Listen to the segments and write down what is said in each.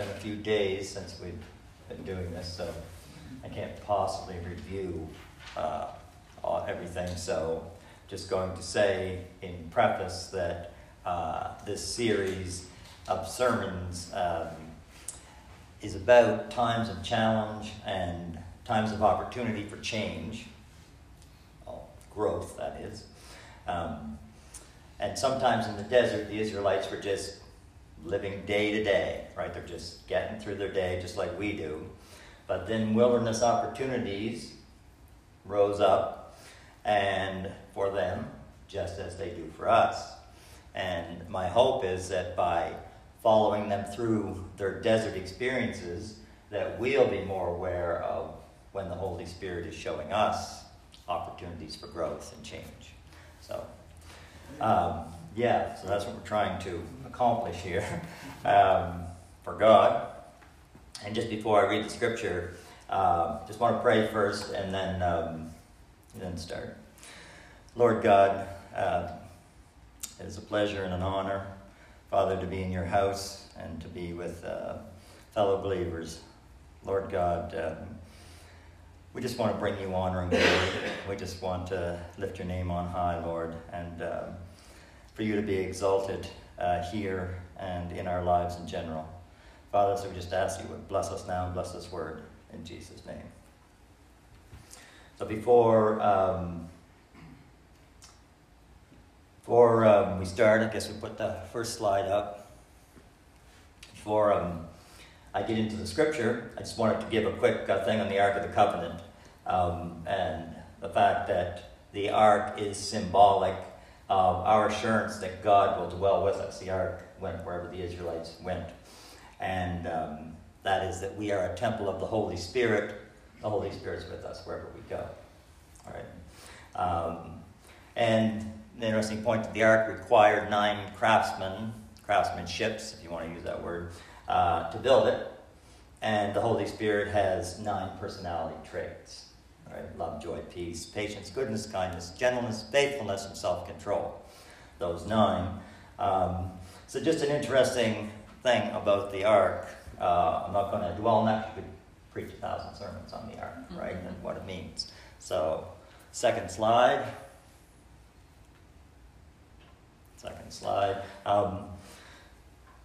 been a few days since we've been doing this, so I can't possibly review uh, all, everything. So, just going to say in preface that uh, this series of sermons um, is about times of challenge and times of opportunity for change, well, growth, that is. Um, and sometimes in the desert, the Israelites were just living day to day, right? They're just getting through their day just like we do. But then wilderness opportunities rose up, and for them, just as they do for us. And my hope is that by following them through their desert experiences, that we'll be more aware of when the Holy Spirit is showing us opportunities for growth and change. So, um, yeah, so that's what we're trying to accomplish here um, for God. And just before I read the scripture, uh, just want to pray first and then, um, then start. Lord God, uh, it is a pleasure and an honor, Father, to be in your house and to be with uh, fellow believers. Lord God, um, we just want to bring you honor and glory. we just want to lift your name on high, Lord, and um, for you to be exalted uh, here and in our lives in general. Father, so we just ask you would bless us now and bless this word in Jesus' name. So before um, before um, we start, I guess we put the first slide up. Before um, I get into the scripture, I just wanted to give a quick uh, thing on the Ark of the Covenant um, and the fact that the Ark is symbolic our assurance that God will dwell with us. The ark went wherever the Israelites went. And um, that is that we are a temple of the Holy Spirit. The Holy Spirit's with us wherever we go. All right. Um, and the interesting point that the ark required nine craftsmen, craftsmanships, if you want to use that word, uh, to build it. And the Holy Spirit has nine personality traits. Right? Love, joy, peace, patience, goodness, kindness, gentleness, faithfulness, and self control. Those nine. Um, so, just an interesting thing about the ark. Uh, I'm not going to dwell on that. You could preach a thousand sermons on the ark, right, mm-hmm. and what it means. So, second slide. Second slide. Um,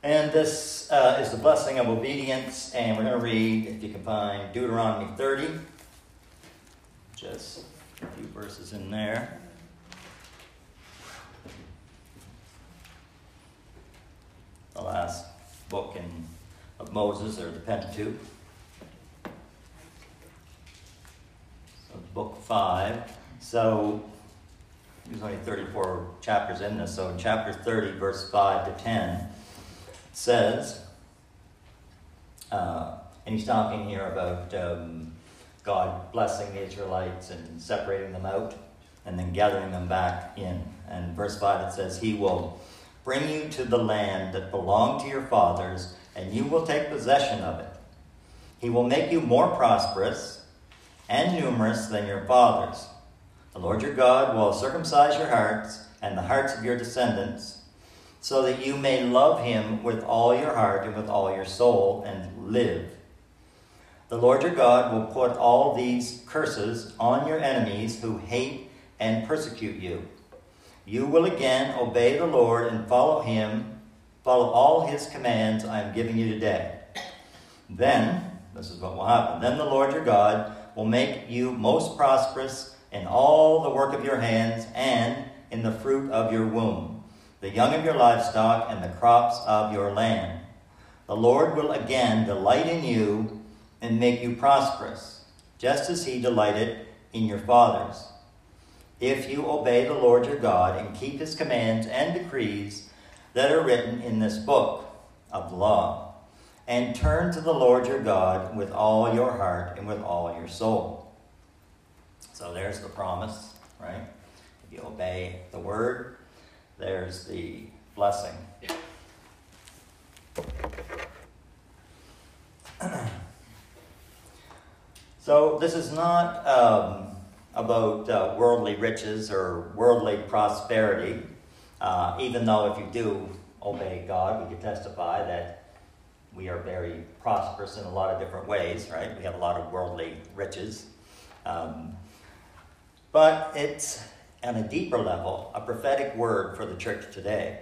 and this uh, is the blessing of obedience, and we're going to read, if you can find Deuteronomy 30 just a few verses in there. The last book in, of Moses, or the Pentateuch. So, book five. So, there's only 34 chapters in this. So, in chapter 30, verse 5 to 10, it says, uh, and he's talking here about um, God blessing the Israelites and separating them out and then gathering them back in. And verse 5 it says, He will bring you to the land that belonged to your fathers, and you will take possession of it. He will make you more prosperous and numerous than your fathers. The Lord your God will circumcise your hearts and the hearts of your descendants, so that you may love him with all your heart and with all your soul and live. The Lord your God will put all these curses on your enemies who hate and persecute you. You will again obey the Lord and follow him, follow all his commands I am giving you today. Then, this is what will happen. Then the Lord your God will make you most prosperous in all the work of your hands and in the fruit of your womb, the young of your livestock and the crops of your land. The Lord will again delight in you and make you prosperous, just as he delighted in your fathers. If you obey the Lord your God and keep his commands and decrees that are written in this book of law, and turn to the Lord your God with all your heart and with all your soul. So there's the promise, right? If you obey the word, there's the blessing. So this is not um, about uh, worldly riches or worldly prosperity, uh, even though if you do obey God, we can testify that we are very prosperous in a lot of different ways, right? We have a lot of worldly riches. Um, but it's, on a deeper level, a prophetic word for the church today.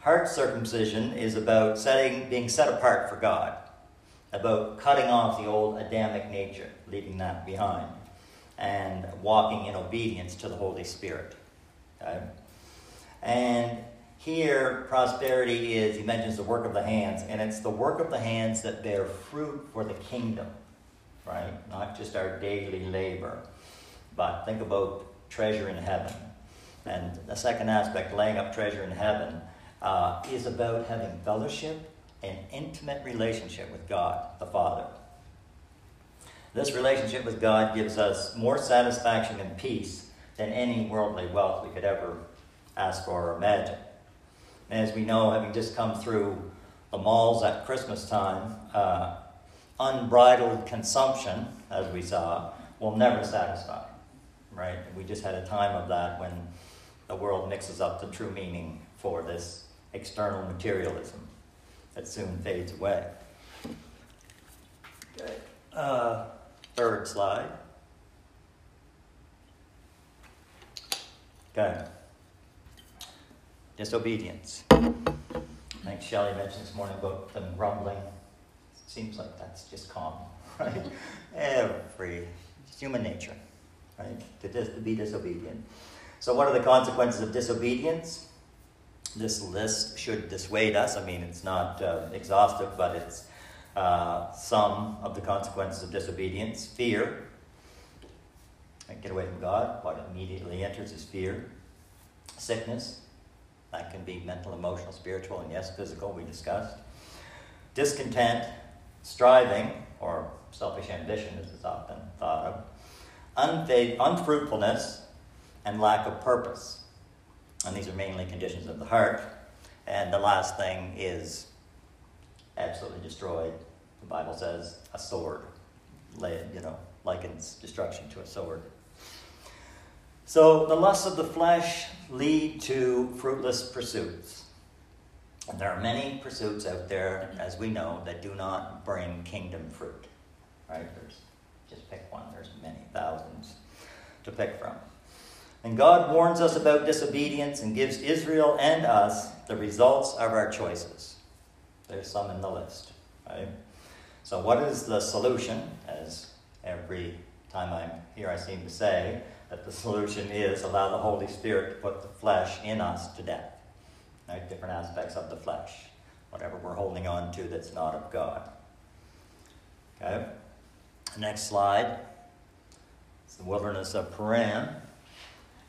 Heart circumcision is about setting, being set apart for God, about cutting off the old Adamic nature, leaving that behind, and walking in obedience to the Holy Spirit. Okay? And here, prosperity is, he mentions the work of the hands, and it's the work of the hands that bear fruit for the kingdom, right? Not just our daily labor, but think about treasure in heaven. And the second aspect, laying up treasure in heaven, uh, is about having fellowship and intimate relationship with God the Father. This relationship with God gives us more satisfaction and peace than any worldly wealth we could ever ask for or imagine. And as we know, having just come through the malls at Christmas time, uh, unbridled consumption, as we saw, will never satisfy. Right? We just had a time of that when the world mixes up the true meaning for this external materialism that soon fades away. Okay. Uh, third slide. Okay disobedience. I think Shelley mentioned this morning about them grumbling. Seems like that's just common, right? Every human nature, right? To, dis- to be disobedient. So, what are the consequences of disobedience? This list should dissuade us. I mean, it's not uh, exhaustive, but it's uh, some of the consequences of disobedience. Fear. Get away from God. What immediately enters is fear. Sickness. That can be mental, emotional, spiritual, and yes, physical, we discussed. Discontent, striving, or selfish ambition, as is often thought of. Unfaith, unfruitfulness, and lack of purpose. And these are mainly conditions of the heart. And the last thing is absolutely destroyed. The Bible says a sword, you know, likens destruction to a sword. So the lusts of the flesh lead to fruitless pursuits. And there are many pursuits out there, as we know, that do not bring kingdom fruit. Right? There's just pick one. There's many thousands to pick from. And God warns us about disobedience and gives Israel and us the results of our choices. There's some in the list. Right? So, what is the solution? As every time I'm here, I seem to say, that the solution is allow the Holy Spirit to put the flesh in us to death. Right? Different aspects of the flesh, whatever we're holding on to that's not of God. Okay? Next slide. It's the wilderness of Paran.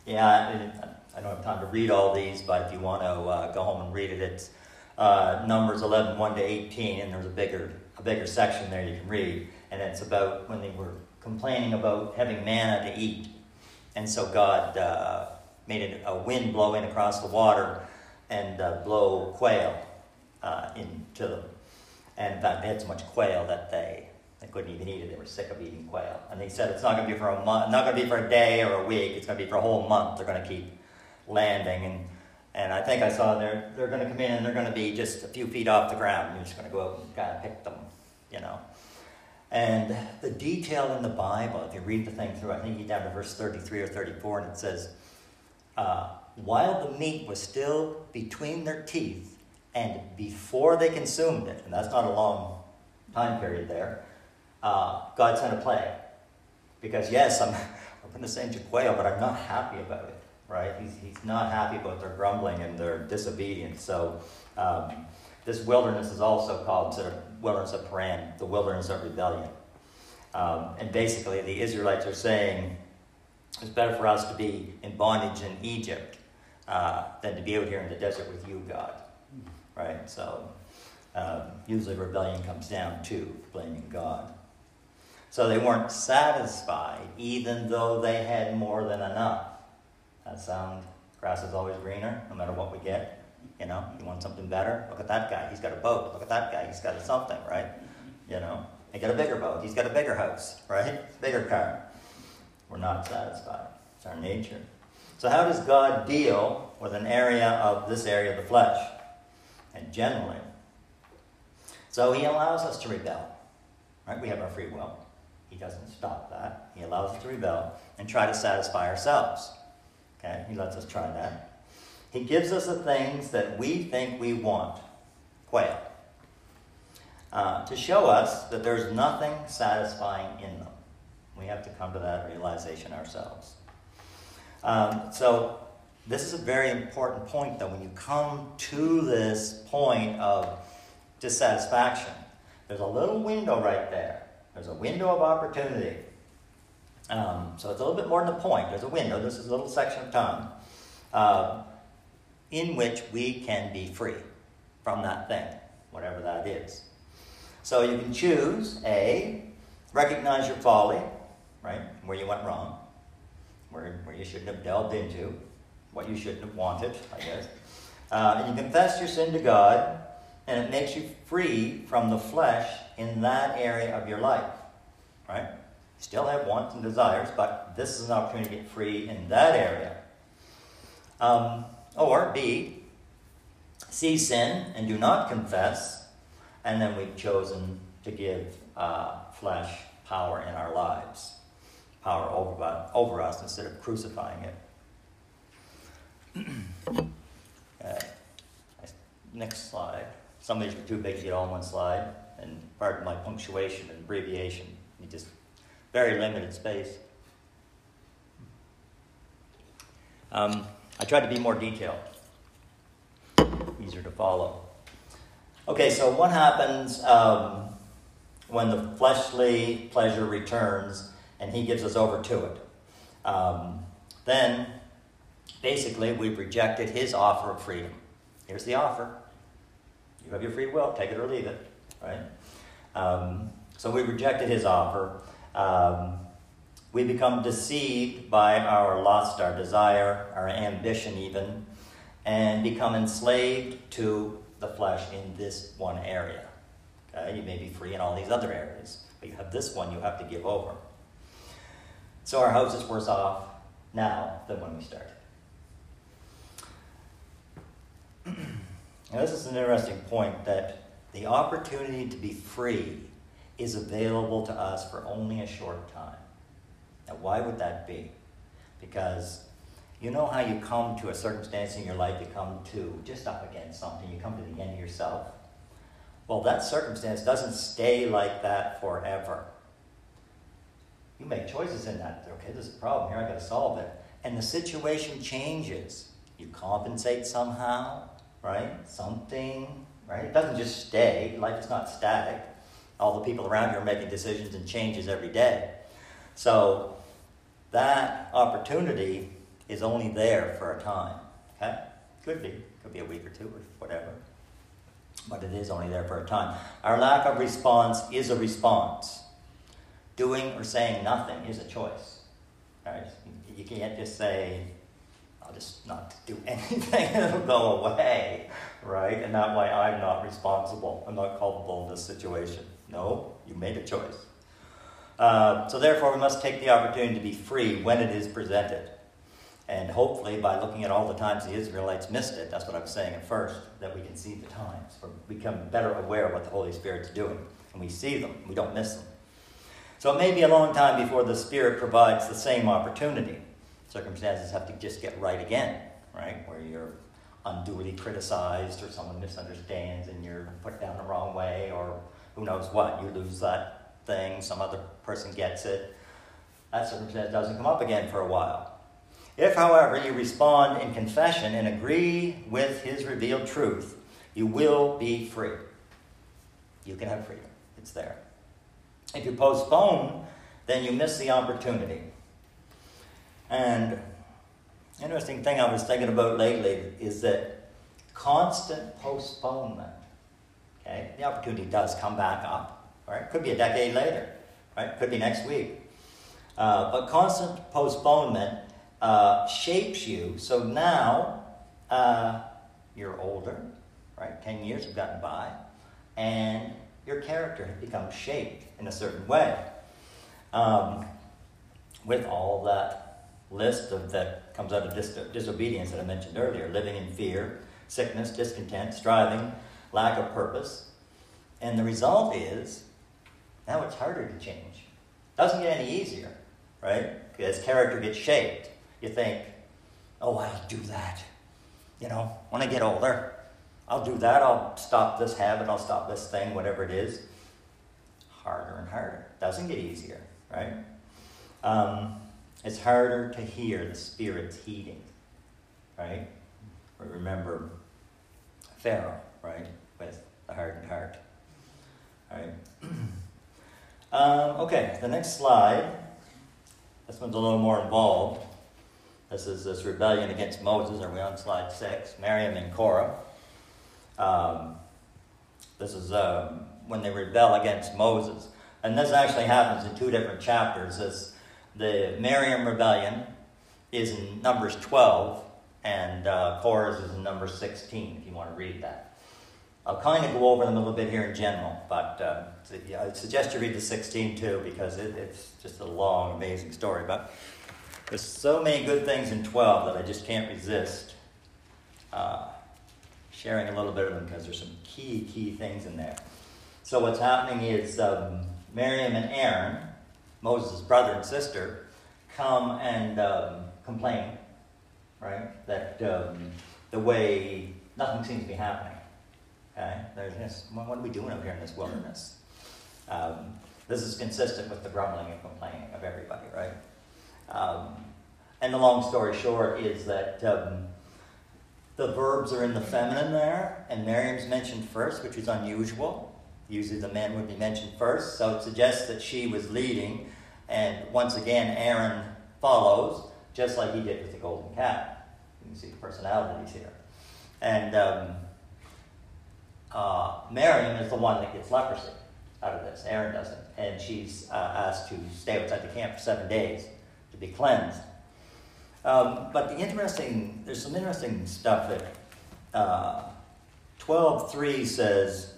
Yeah, I don't have time to read all these, but if you want to uh, go home and read it, it's uh, Numbers 11, 1 to 18, and there's a bigger, a bigger section there you can read. And it's about when they were complaining about having manna to eat. And so God uh, made a wind blow in across the water and uh, blow quail uh, into them. And in fact, they had so much quail that they, they couldn't even eat it. They were sick of eating quail. And they said it's not going to be for a month, not going to be for a day or a week. It's going to be for a whole month. They're going to keep landing. And, and I think I saw they're, they're going to come in and they're going to be just a few feet off the ground. And You're just going to go out and kind of pick them, you know. And the detail in the Bible, if you read the thing through, I think you down to verse 33 or 34, and it says, uh, While the meat was still between their teeth and before they consumed it, and that's not a long time period there, uh, God sent a plague. Because, yes, I'm, I'm going to send you quail, but I'm not happy about it, right? He's, he's not happy about their grumbling and their disobedience. So, um, this wilderness is also called of wilderness of Paran, the wilderness of rebellion. Um, and basically, the Israelites are saying it's better for us to be in bondage in Egypt uh, than to be out here in the desert with you, God. Right? So, um, usually rebellion comes down to blaming God. So they weren't satisfied, even though they had more than enough. That sound, grass is always greener, no matter what we get. You know, you want something better? Look at that guy. He's got a boat. Look at that guy. He's got something, right? You know, he got a bigger boat. He's got a bigger house, right? Bigger car. We're not satisfied. It's our nature. So, how does God deal with an area of this area of the flesh? And generally, So he allows us to rebel. Right? We have our free will. He doesn't stop that. He allows us to rebel and try to satisfy ourselves. Okay? He lets us try that. He gives us the things that we think we want. Quail. Uh, to show us that there's nothing satisfying in them. We have to come to that realization ourselves. Um, so, this is a very important point, though. When you come to this point of dissatisfaction, there's a little window right there. There's a window of opportunity. Um, so, it's a little bit more than a point. There's a window. This is a little section of time uh, in which we can be free from that thing, whatever that is. So, you can choose A, recognize your folly, right? Where you went wrong, where, where you shouldn't have delved into, what you shouldn't have wanted, I guess. Uh, and you confess your sin to God, and it makes you free from the flesh in that area of your life, right? Still have wants and desires, but this is an opportunity to get free in that area. Um, or B, see sin and do not confess, and then we've chosen to give uh, flesh power in our lives power over, over us instead of crucifying it. okay. Next slide. Some of these are too big to get all in one slide, pardon my punctuation and abbreviation. You just very limited space. Um, I tried to be more detailed, easier to follow. Okay, so what happens um, when the fleshly pleasure returns and he gives us over to it. Um, then, basically, we've rejected his offer of freedom. Here's the offer. You have your free will, take it or leave it, right? Um, so we rejected his offer. Um, we become deceived by our lust, our desire, our ambition, even, and become enslaved to the flesh in this one area. Okay? You may be free in all these other areas, but you have this one you have to give over. So our house is worse off now than when we started. now, this is an interesting point that the opportunity to be free is available to us for only a short time. Now, why would that be? Because you know how you come to a circumstance in your life, you come to just up against something, you come to the end of yourself. Well, that circumstance doesn't stay like that forever. You make choices in that. Okay, there's a problem here, I gotta solve it. And the situation changes. You compensate somehow, right? Something, right? It doesn't just stay. Life is not static. All the people around you are making decisions and changes every day. So that opportunity is only there for a time. Okay? Could be. Could be a week or two or whatever. But it is only there for a time. Our lack of response is a response. Doing or saying nothing is a choice. Right? You can't just say, just not do anything and it'll go away, right? And that way I'm not responsible. I'm not culpable in this situation. No, you made a choice. Uh, so therefore, we must take the opportunity to be free when it is presented. And hopefully, by looking at all the times the Israelites missed it, that's what I was saying at first, that we can see the times, we become better aware of what the Holy Spirit's doing. And we see them, we don't miss them. So it may be a long time before the Spirit provides the same opportunity. Circumstances have to just get right again, right? Where you're unduly criticized or someone misunderstands and you're put down the wrong way or who knows what. You lose that thing, some other person gets it. That circumstance doesn't come up again for a while. If, however, you respond in confession and agree with his revealed truth, you will be free. You can have freedom. It's there. If you postpone, then you miss the opportunity. And interesting thing I was thinking about lately is that constant postponement, okay, the opportunity does come back up, right? Could be a decade later, right? Could be next week. Uh, but constant postponement uh, shapes you. So now uh, you're older, right? 10 years have gotten by, and your character has become shaped in a certain way. Um, with all that list of that comes out of dis- disobedience that I mentioned earlier living in fear, sickness, discontent, striving, lack of purpose. And the result is now it's harder to change. Doesn't get any easier, right? As character gets shaped, you think, oh, I'll do that. You know, when I get older, I'll do that. I'll stop this habit. I'll stop this thing, whatever it is. Harder and harder. Doesn't get easier, right? Um, it's harder to hear the Spirit's heeding, right? remember Pharaoh, right, with the hardened heart. Right. um, okay, the next slide. This one's a little more involved. This is this rebellion against Moses. Are we on slide six? Miriam and Korah. Um, this is um, when they rebel against Moses. And this actually happens in two different chapters. This, the Miriam rebellion is in Numbers 12, and uh, Korah's is in Numbers 16, if you want to read that. I'll kind of go over them a little bit here in general, but uh, I suggest you read the 16 too, because it, it's just a long, amazing story. But there's so many good things in 12 that I just can't resist uh, sharing a little bit of them because there's some key, key things in there. So what's happening is um, Miriam and Aaron, Moses' brother and sister, come and um, complain, right? That um, the way nothing seems to be happening. Okay? There's this, what are we doing up here in this wilderness? Um, this is consistent with the grumbling and complaining of everybody, right? Um, and the long story short is that um, the verbs are in the feminine there, and Miriam's mentioned first, which is unusual. Usually the men would be mentioned first, so it suggests that she was leading, and once again, Aaron follows, just like he did with the golden calf. You can see the personalities here. And um, uh, Miriam is the one that gets leprosy out of this. Aaron doesn't. And she's uh, asked to stay outside the camp for seven days to be cleansed. Um, but the interesting, there's some interesting stuff that uh, 12.3 says,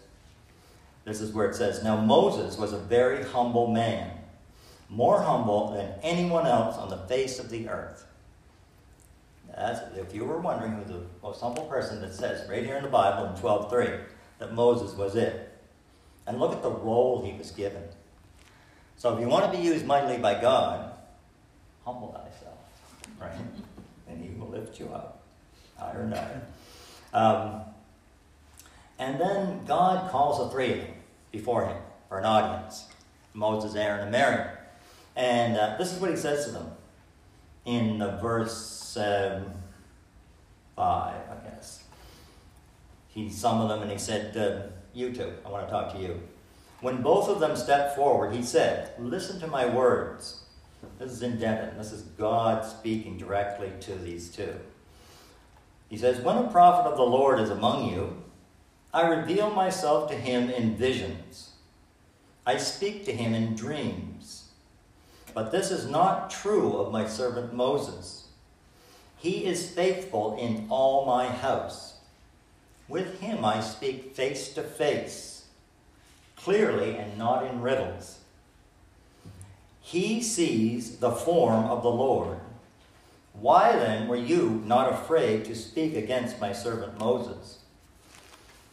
this is where it says, Now Moses was a very humble man, more humble than anyone else on the face of the earth. That's, if you were wondering who the most humble person that says right here in the Bible in 12.3, that Moses was it. And look at the role he was given. So if you want to be used mightily by God, humble thyself, right? and he will lift you up higher and higher. Um, and then God calls the three of them before him for an audience Moses, Aaron, and Miriam. And uh, this is what he says to them in uh, verse um, 5, I guess he summoned them and he said, uh, You two, I want to talk to you. When both of them stepped forward, he said, Listen to my words. This is in indented. This is God speaking directly to these two. He says, When a prophet of the Lord is among you, I reveal myself to him in visions. I speak to him in dreams. But this is not true of my servant Moses. He is faithful in all my house. With him I speak face to face, clearly and not in riddles. He sees the form of the Lord. Why then were you not afraid to speak against my servant Moses?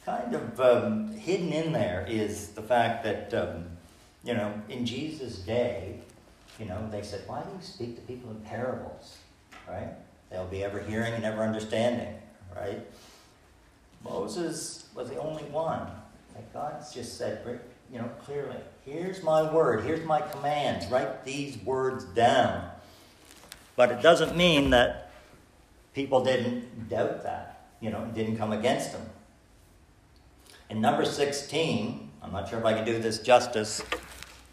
Kind of um, hidden in there is the fact that, um, you know, in Jesus' day, you know, they said, Why do you speak to people in parables? Right? They'll be ever hearing and ever understanding, right? Moses was the only one that God just said, you know, clearly, here's my word, here's my commands, write these words down. But it doesn't mean that people didn't doubt that, you know, didn't come against him. In number 16, I'm not sure if I can do this justice,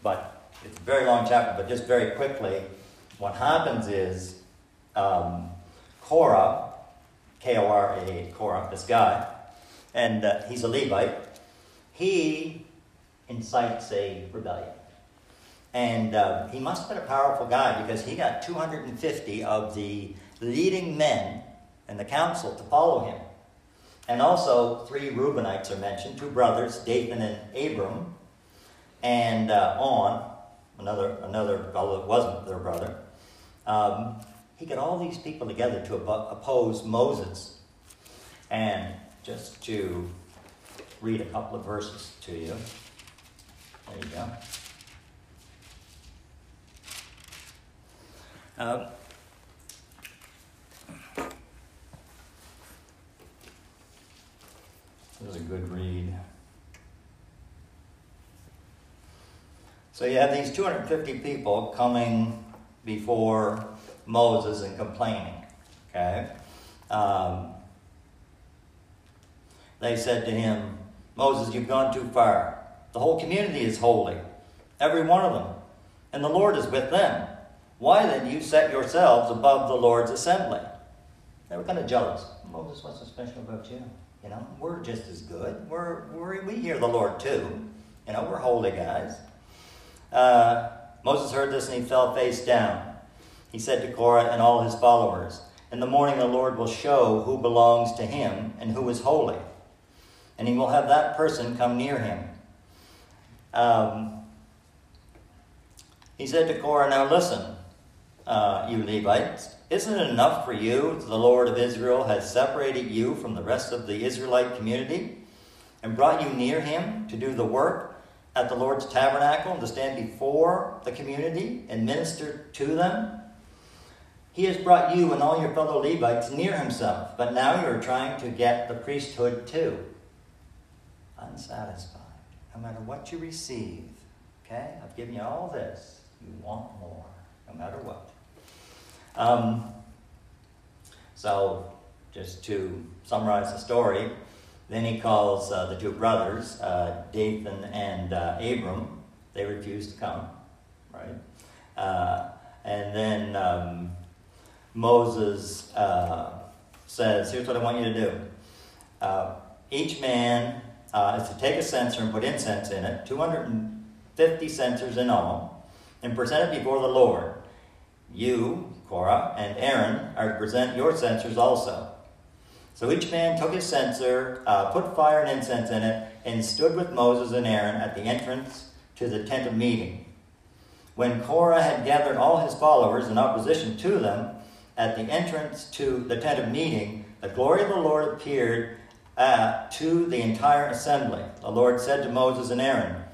but it's a very long chapter, but just very quickly, what happens is um, Korah, K O R A, Korah, this guy, and uh, he's a Levite, he incites a rebellion. And uh, he must have been a powerful guy because he got 250 of the leading men in the council to follow him. And also, three Reubenites are mentioned two brothers, Dathan and Abram, and uh, On, another, another fellow that wasn't their brother. Um, he got all these people together to oppose Moses. And just to read a couple of verses to you. There you go. Uh, this is a good read. So you have these 250 people coming before Moses and complaining. Okay? Um, they said to him, Moses, you've gone too far. The whole community is holy, every one of them, and the Lord is with them. Why then do you set yourselves above the Lord's assembly? They were kind of jealous. Moses, what's so special about you? You know, we're just as good. We're, we're we hear the Lord too. You know, we're holy guys. Uh, Moses heard this and he fell face down. He said to Korah and all his followers, In the morning the Lord will show who belongs to him and who is holy, and he will have that person come near him. Um, he said to Korah, Now listen, uh, you Levites, isn't it enough for you that the Lord of Israel has separated you from the rest of the Israelite community and brought you near him to do the work at the Lord's tabernacle and to stand before the community and minister to them? He has brought you and all your fellow Levites near himself, but now you are trying to get the priesthood too. Unsatisfied. No matter what you receive, okay? I've given you all this. You want more, no matter what. Um, so, just to summarize the story, then he calls uh, the two brothers, uh, Dathan and uh, Abram. They refuse to come, right? Uh, and then um, Moses uh, says, Here's what I want you to do. Uh, each man is to take a censer and put incense in it, 250 censers in all, and present it before the Lord. You, Korah, and Aaron are to present your censers also. So each man took his censer, uh, put fire and incense in it, and stood with Moses and Aaron at the entrance to the tent of meeting. When Korah had gathered all his followers in opposition to them, at the entrance to the tent of meeting, the glory of the Lord appeared uh, to the entire assembly. The Lord said to Moses and Aaron,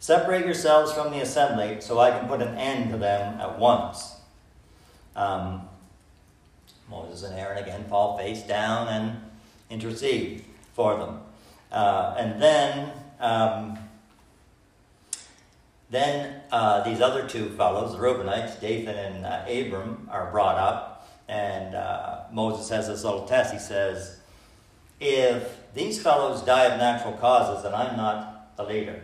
Separate yourselves from the assembly so I can put an end to them at once. Um, Moses and Aaron again fall face down and intercede for them. Uh, and then, um, then uh, these other two fellows, the Reubenites, Dathan and uh, Abram, are brought up, and uh, Moses has this little test. He says, "If these fellows die of natural causes, then I'm not the leader.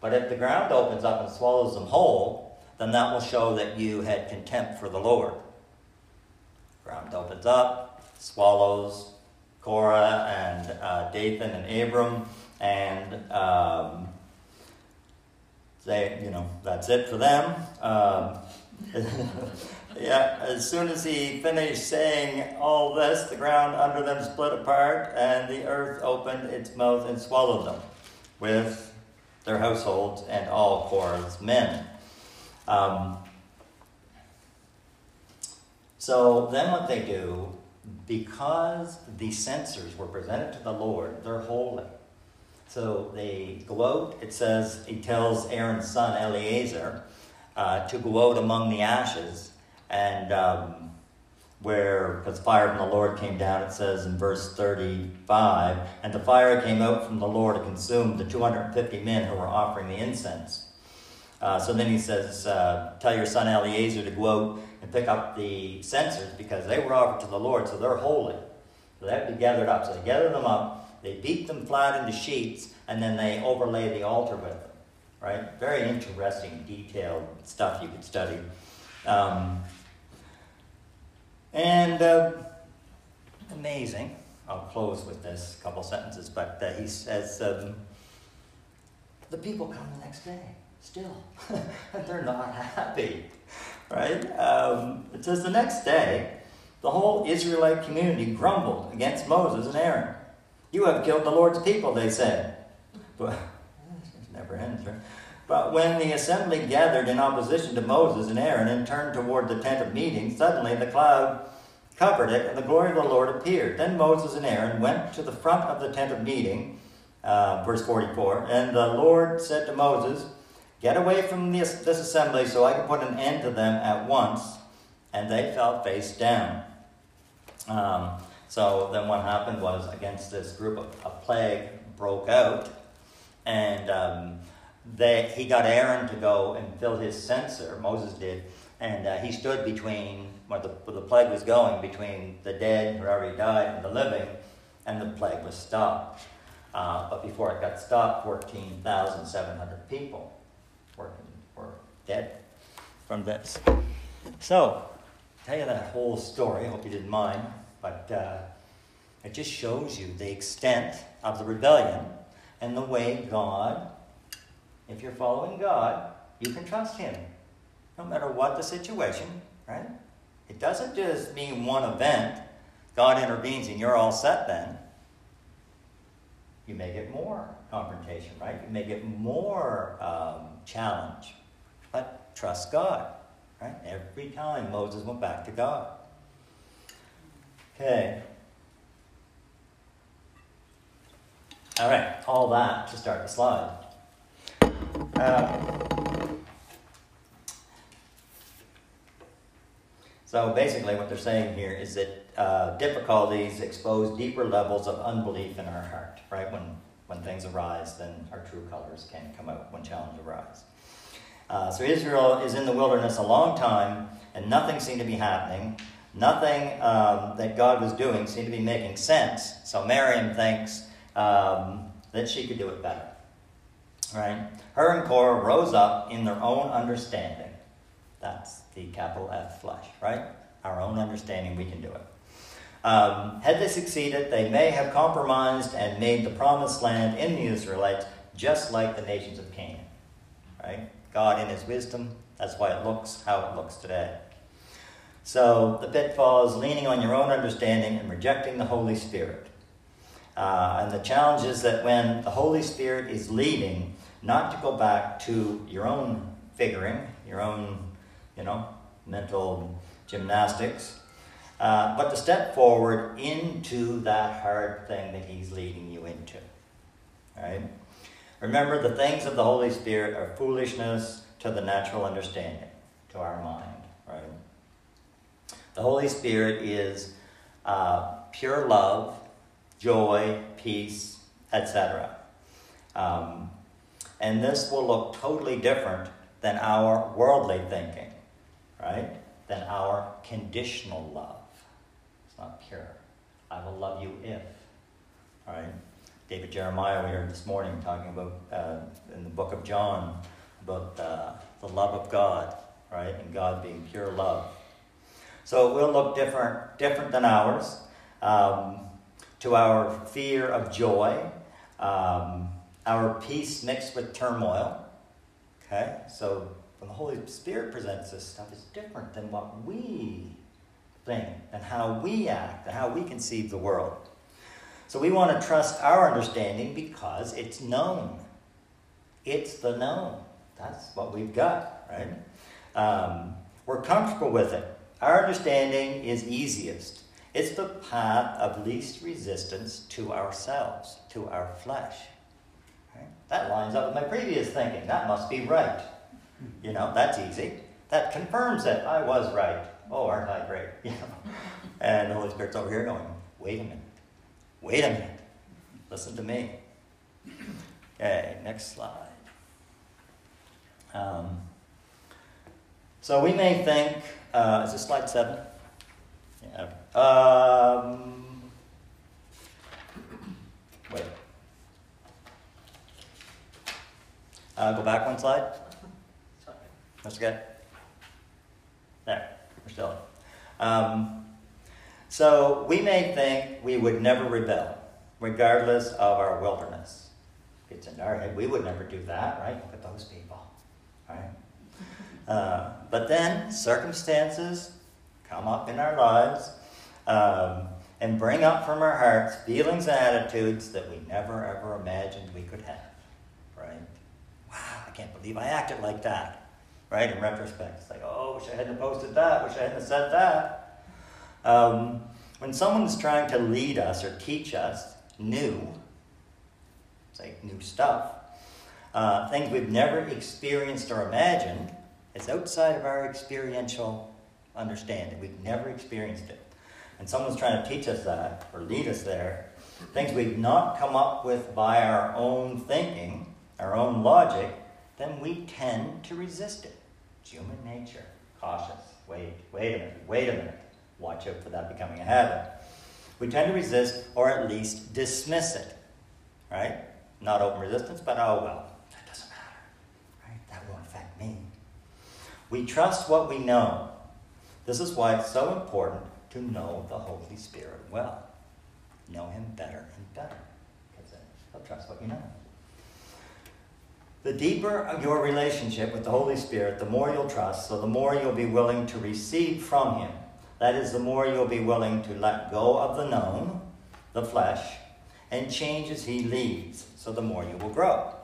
But if the ground opens up and swallows them whole, then that will show that you had contempt for the Lord." Ground opens up, swallows Korah and uh, Dathan and Abram, and um, they, you know, that's it for them. Um, yeah, as soon as he finished saying all this, the ground under them split apart, and the earth opened its mouth and swallowed them with their households and all Korah's men. Um, so then what they do, because the censers were presented to the Lord, they're holy. So they go out, it says, he tells Aaron's son Eleazar uh, to go out among the ashes, and um, where, because fire from the Lord came down, it says in verse 35, and the fire came out from the Lord and consumed the 250 men who were offering the incense. Uh, so then he says, uh, Tell your son Eleazar to go out and pick up the censers because they were offered to the Lord, so they're holy. So they have to be gathered up. So they gather them up, they beat them flat into sheets, and then they overlay the altar with them. Right? Very interesting, detailed stuff you could study. Um, and uh, amazing. I'll close with this couple sentences, but uh, he says, um, The people come the next day still. they're not happy. Right? Um, it says the next day, the whole Israelite community grumbled against Moses and Aaron. You have killed the Lord's people, they said. But it never ends, right? But when the assembly gathered in opposition to Moses and Aaron and turned toward the tent of meeting, suddenly the cloud covered it, and the glory of the Lord appeared. Then Moses and Aaron went to the front of the tent of meeting Uh, verse 44 And the Lord said to Moses, Get away from this, this assembly so I can put an end to them at once. And they fell face down. Um, so then what happened was, against this group, a plague broke out. And um, they, he got Aaron to go and fill his censer, Moses did. And uh, he stood between, where the, where the plague was going, between the dead who already died and the living, and the plague was stopped. Uh, but before it got stopped, 14,700 people were, were dead from this. So, tell you that whole story. I hope you didn't mind, but uh, it just shows you the extent of the rebellion and the way God, if you're following God, you can trust Him, no matter what the situation, right? It doesn't just mean one event. God intervenes and you're all set then. You may get more confrontation, right? You may get more um, challenge. But trust God, right? Every time Moses went back to God. Okay. All right, all that to start the slide. Uh, so basically, what they're saying here is that uh, difficulties expose deeper levels of unbelief in our heart, right? When, when things arise, then our true colors can come out when challenges arise. Uh, so Israel is in the wilderness a long time, and nothing seemed to be happening. Nothing um, that God was doing seemed to be making sense. So Miriam thinks um, that she could do it better. Right? Her and Korah rose up in their own understanding. That's the capital F flesh, right? Our own understanding, we can do it. Um, had they succeeded, they may have compromised and made the promised land in the Israelites just like the nations of Canaan. Right? God, in His wisdom, that's why it looks how it looks today. So the pitfall is leaning on your own understanding and rejecting the Holy Spirit. Uh, and the challenge is that when the Holy Spirit is leading, not to go back to your own figuring, your own, you know, mental gymnastics, uh, but to step forward into that hard thing that He's leading you into. Right? Remember, the things of the Holy Spirit are foolishness to the natural understanding, to our mind. Right? The Holy Spirit is uh, pure love joy, peace, etc. Um, and this will look totally different than our worldly thinking, right? Than our conditional love. Not pure. I will love you if, right? David Jeremiah, we heard this morning talking about uh, in the book of John about uh, the love of God, right? And God being pure love. So it will look different, different than ours. Um, to our fear of joy, um, our peace mixed with turmoil. Okay? So when the Holy Spirit presents this stuff, it's different than what we think and how we act and how we conceive the world. So we want to trust our understanding because it's known. It's the known. That's what we've got, right? Um, we're comfortable with it. Our understanding is easiest. It's the path of least resistance to ourselves, to our flesh. Right? That lines up with my previous thinking. That must be right. You know, that's easy. That confirms that I was right. Oh, aren't I great? You know? And the Holy Spirit's over here going, wait a minute. Wait a minute. Listen to me. Okay, next slide. Um, so we may think, uh, is this slide seven? Yeah. Um, wait. Uh, go back one slide. That's good. There, Um, so we may think we would never rebel, regardless of our wilderness. It's in our head. We would never do that, right? Look at those people, right? Uh, but then circumstances come up in our lives um, and bring up from our hearts feelings and attitudes that we never ever imagined we could have. Right? Wow, I can't believe I acted like that. Right? In retrospect, it's like, oh, wish I hadn't posted that, wish I hadn't said that. Um, when someone's trying to lead us or teach us new, say new stuff. Uh, things we've never experienced or imagined. It's outside of our experiential understanding. We've never experienced it. And someone's trying to teach us that or lead us there. Things we've not come up with by our own thinking, our own logic, then we tend to resist it. It's human nature. Cautious. Wait, wait a minute, wait a minute. Watch out for that becoming a habit. We tend to resist or at least dismiss it. Right? Not open resistance, but oh well, that doesn't matter. Right? That won't affect me. We trust what we know. This is why it's so important to know the Holy Spirit well. Know Him better and better. Because then you'll trust what you know. The deeper your relationship with the Holy Spirit, the more you'll trust, so the more you'll be willing to receive from Him. That is, the more you'll be willing to let go of the known, the flesh, and change as He leads, so the more you will grow.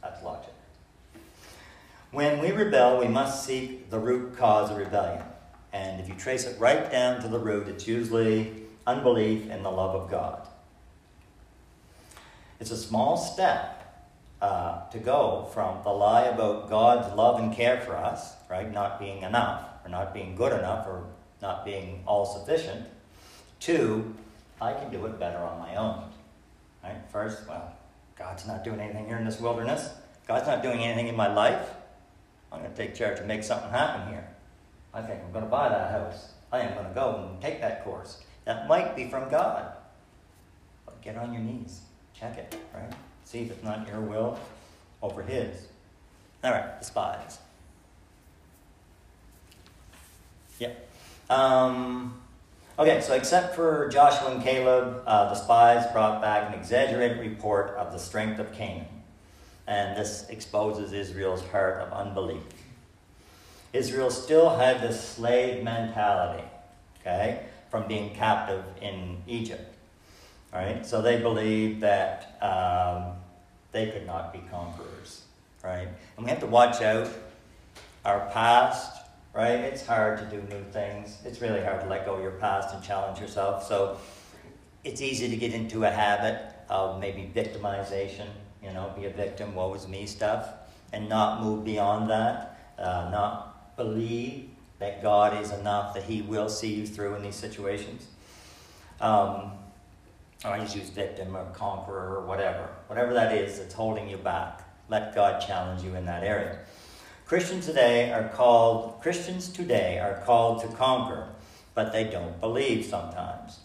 That's logic. When we rebel, we must seek the root cause of rebellion. And if you trace it right down to the root, it's usually unbelief in the love of God. It's a small step uh, to go from the lie about God's love and care for us, right, not being enough, or not being good enough, or not being all sufficient, to I can do it better on my own. Right? First, well, God's not doing anything here in this wilderness. God's not doing anything in my life. I'm going to take charge and make something happen here. I think I'm going to buy that house. I am going to go and take that course. That might be from God. But get on your knees. Check it, right? See not your will over His. All right, the spies. Yeah. Um, okay, so except for Joshua and Caleb, uh, the spies brought back an exaggerated report of the strength of Canaan. And this exposes Israel's heart of unbelief. Israel still had this slave mentality, okay, from being captive in Egypt. All right, So they believed that um, they could not be conquerors. Right? And we have to watch out our past, right? It's hard to do new things. It's really hard to let go of your past and challenge yourself. So it's easy to get into a habit of maybe victimization, you know, be a victim, woe is me stuff, and not move beyond that, uh, not believe that God is enough, that He will see you through in these situations. Um, I just use victim or conqueror or whatever. Whatever that is that's holding you back. Let God challenge you in that area. Christians today are called Christians today are called to conquer, but they don't believe sometimes.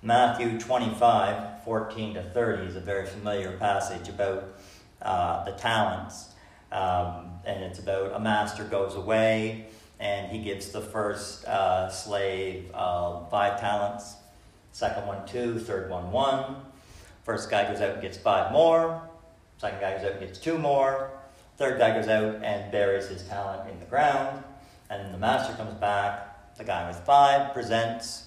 Matthew 25, 14 to 30 is a very familiar passage about uh, the talents. Um, and it's about a master goes away and he gives the first uh, slave uh, five talents, second one two, third one one. First guy goes out and gets five more, second guy goes out and gets two more, third guy goes out and buries his talent in the ground, and the master comes back, the guy with five presents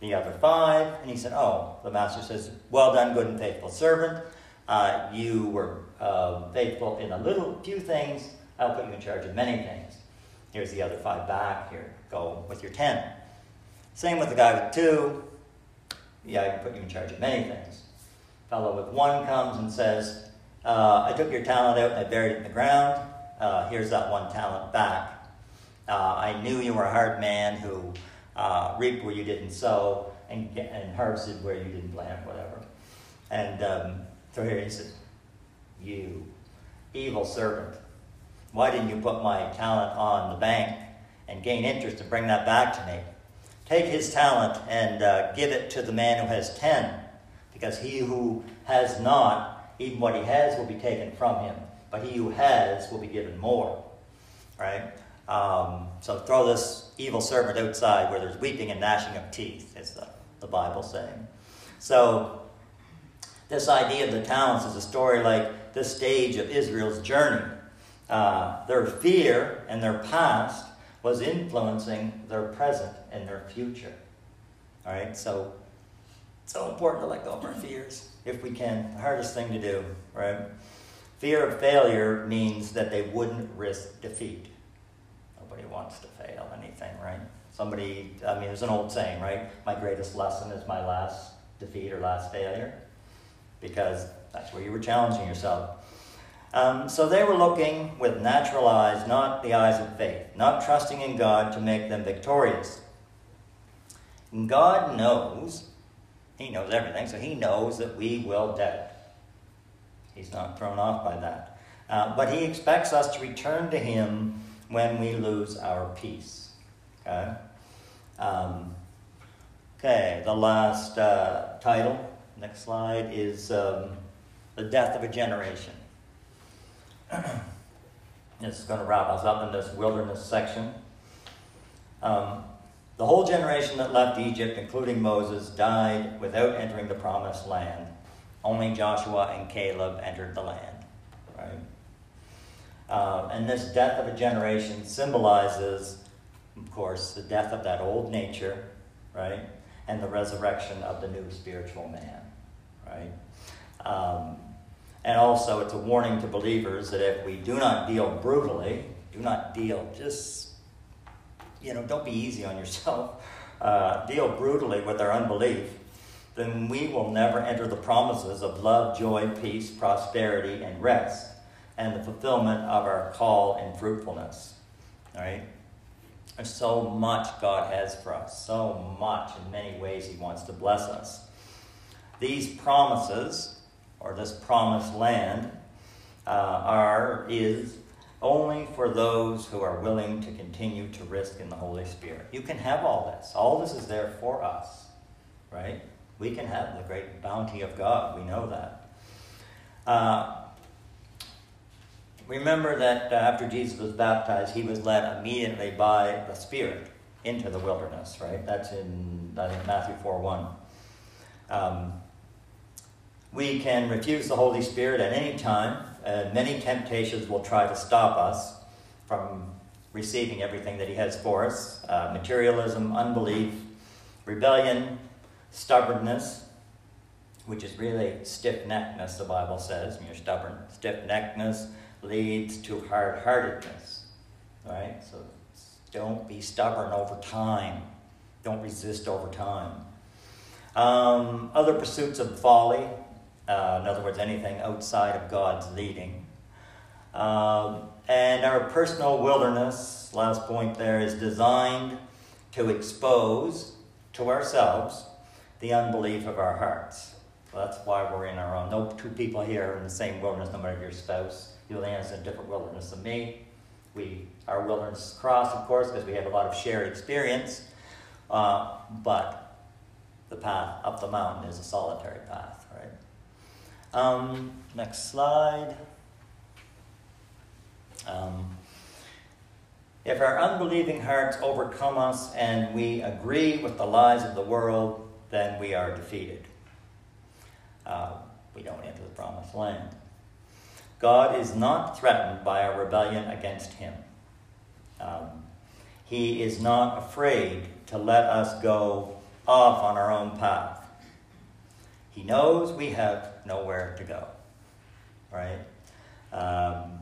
the other five, and he said, Oh, the master says, Well done, good and faithful servant. Uh, you were uh, faithful in a little few things, I'll put you in charge of many things. Here's the other five back. Here, go with your ten. Same with the guy with two. Yeah, I can put you in charge of many things. Fellow with one comes and says, uh, I took your talent out and I buried it in the ground. Uh, here's that one talent back. Uh, I knew you were a hard man who uh, reaped where you didn't sow and, and harvested where you didn't plant, whatever. And um, so here he says, You evil servant. Why didn't you put my talent on the bank and gain interest and bring that back to me? Take his talent and uh, give it to the man who has ten, because he who has not, even what he has will be taken from him, but he who has will be given more. Right? Um, so throw this evil servant outside where there's weeping and gnashing of teeth, is the, the Bible saying. So, this idea of the talents is a story like this stage of Israel's journey uh, their fear and their past was influencing their present and their future. All right, so it's so important to let go of our fears if we can. The hardest thing to do, right? Fear of failure means that they wouldn't risk defeat. Nobody wants to fail anything, right? Somebody, I mean, there's an old saying, right? My greatest lesson is my last defeat or last failure. Because That's where you were challenging yourself. Um, so they were looking with natural eyes, not the eyes of faith, not trusting in God to make them victorious. And God knows, He knows everything, so He knows that we will doubt. He's not thrown off by that. Uh, but He expects us to return to Him when we lose our peace. Okay? Um, okay, the last uh, title, next slide, is um, The Death of a Generation. this is going to wrap us up in this wilderness section. Um, the whole generation that left Egypt, including Moses, died without entering the promised land. Only Joshua and Caleb entered the land. Right? Uh, and this death of a generation symbolizes, of course, the death of that old nature, right? And the resurrection of the new spiritual man, right? Um, and also, it's a warning to believers that if we do not deal brutally, do not deal just, you know, don't be easy on yourself, uh, deal brutally with our unbelief, then we will never enter the promises of love, joy, peace, prosperity, and rest, and the fulfillment of our call and fruitfulness. All right? There's so much God has for us, so much in many ways He wants to bless us. These promises or this promised land uh, are is only for those who are willing to continue to risk in the Holy Spirit. You can have all this. All this is there for us, right? We can have the great bounty of God. We know that. Uh, remember that uh, after Jesus was baptized, he was led immediately by the Spirit into the wilderness, right? That's in, I think, Matthew 4 1. Um, we can refuse the Holy Spirit at any time, and many temptations will try to stop us from receiving everything that He has for us uh, materialism, unbelief, rebellion, stubbornness, which is really stiff neckedness, the Bible says. When you're stubborn, stiff neckedness leads to hard heartedness. Right? So don't be stubborn over time, don't resist over time. Um, other pursuits of folly, uh, in other words, anything outside of God's leading. Um, and our personal wilderness, last point there, is designed to expose to ourselves the unbelief of our hearts. That's why we're in our own. No two people here are in the same wilderness, no matter your spouse. Juliana's in a different wilderness than me. We, our wilderness cross, of course, because we have a lot of shared experience. Uh, but the path up the mountain is a solitary path? Um, next slide. Um, if our unbelieving hearts overcome us and we agree with the lies of the world, then we are defeated. Uh, we don't enter the promised land. God is not threatened by our rebellion against Him. Um, he is not afraid to let us go off on our own path. He knows we have nowhere to go. Right? Um,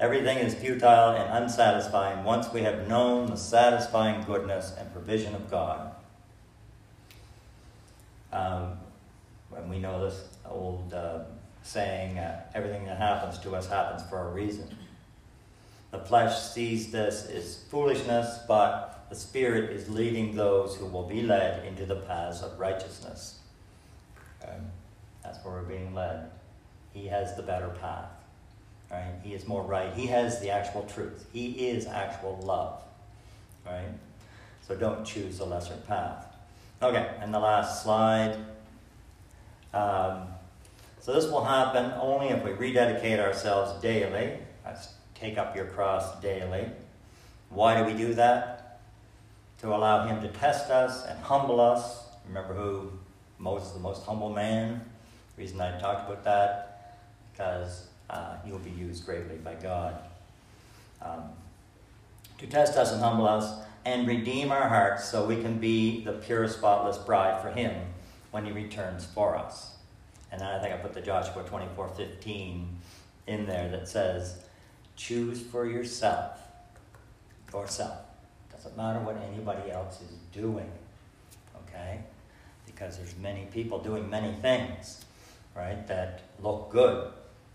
everything is futile and unsatisfying once we have known the satisfying goodness and provision of God. Um, and we know this old uh, saying, uh, everything that happens to us happens for a reason. The flesh sees this as foolishness, but the Spirit is leading those who will be led into the paths of righteousness. Um, that's where we're being led. He has the better path. Right? He is more right. He has the actual truth. He is actual love. Right? So don't choose the lesser path. Okay, and the last slide. Um, so this will happen only if we rededicate ourselves daily. Let's take up your cross daily. Why do we do that? To allow Him to test us and humble us. Remember who Moses, the most humble man. The reason I talked about that, because uh, will be used greatly by God. Um, to test us and humble us and redeem our hearts so we can be the pure, spotless bride for him when he returns for us. And then I think I put the Joshua 24 15 in there that says, Choose for yourself. Yourself. Doesn't matter what anybody else is doing. Okay? because there's many people doing many things. Right, that look good,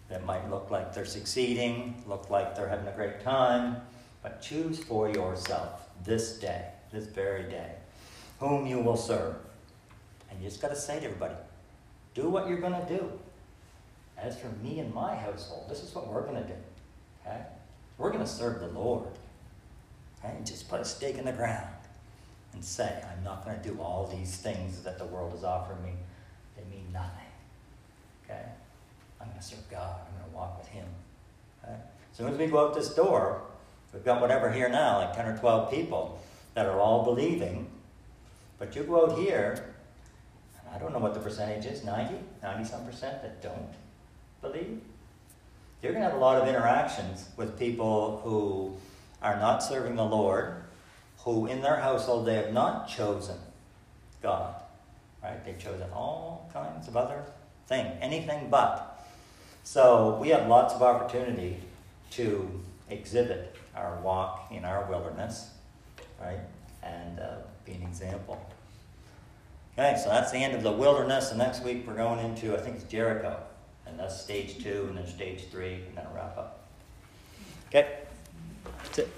that might look like they're succeeding, look like they're having a great time, but choose for yourself this day, this very day, whom you will serve. And you just got to say to everybody, do what you're going to do. As for me and my household, this is what we're going to do. Okay? We're going to serve the Lord. Okay? And just put a stake in the ground and say, I'm not going to do all these things that the world is offering me. They mean nothing. Okay? I'm going to serve God. I'm going to walk with Him. Okay? As soon as we go out this door, we've got whatever here now, like 10 or 12 people that are all believing. But you go out here, I don't know what the percentage is 90, 90 some percent that don't believe. You're going to have a lot of interactions with people who are not serving the Lord, who in their household they have not chosen God. Right? They've chosen all kinds of other things, anything but. So we have lots of opportunity to exhibit our walk in our wilderness, right? And uh, be an example. Okay, so that's the end of the wilderness. And next week we're going into, I think it's Jericho. And that's stage two, and then stage three, and then wrap up. Okay, that's it.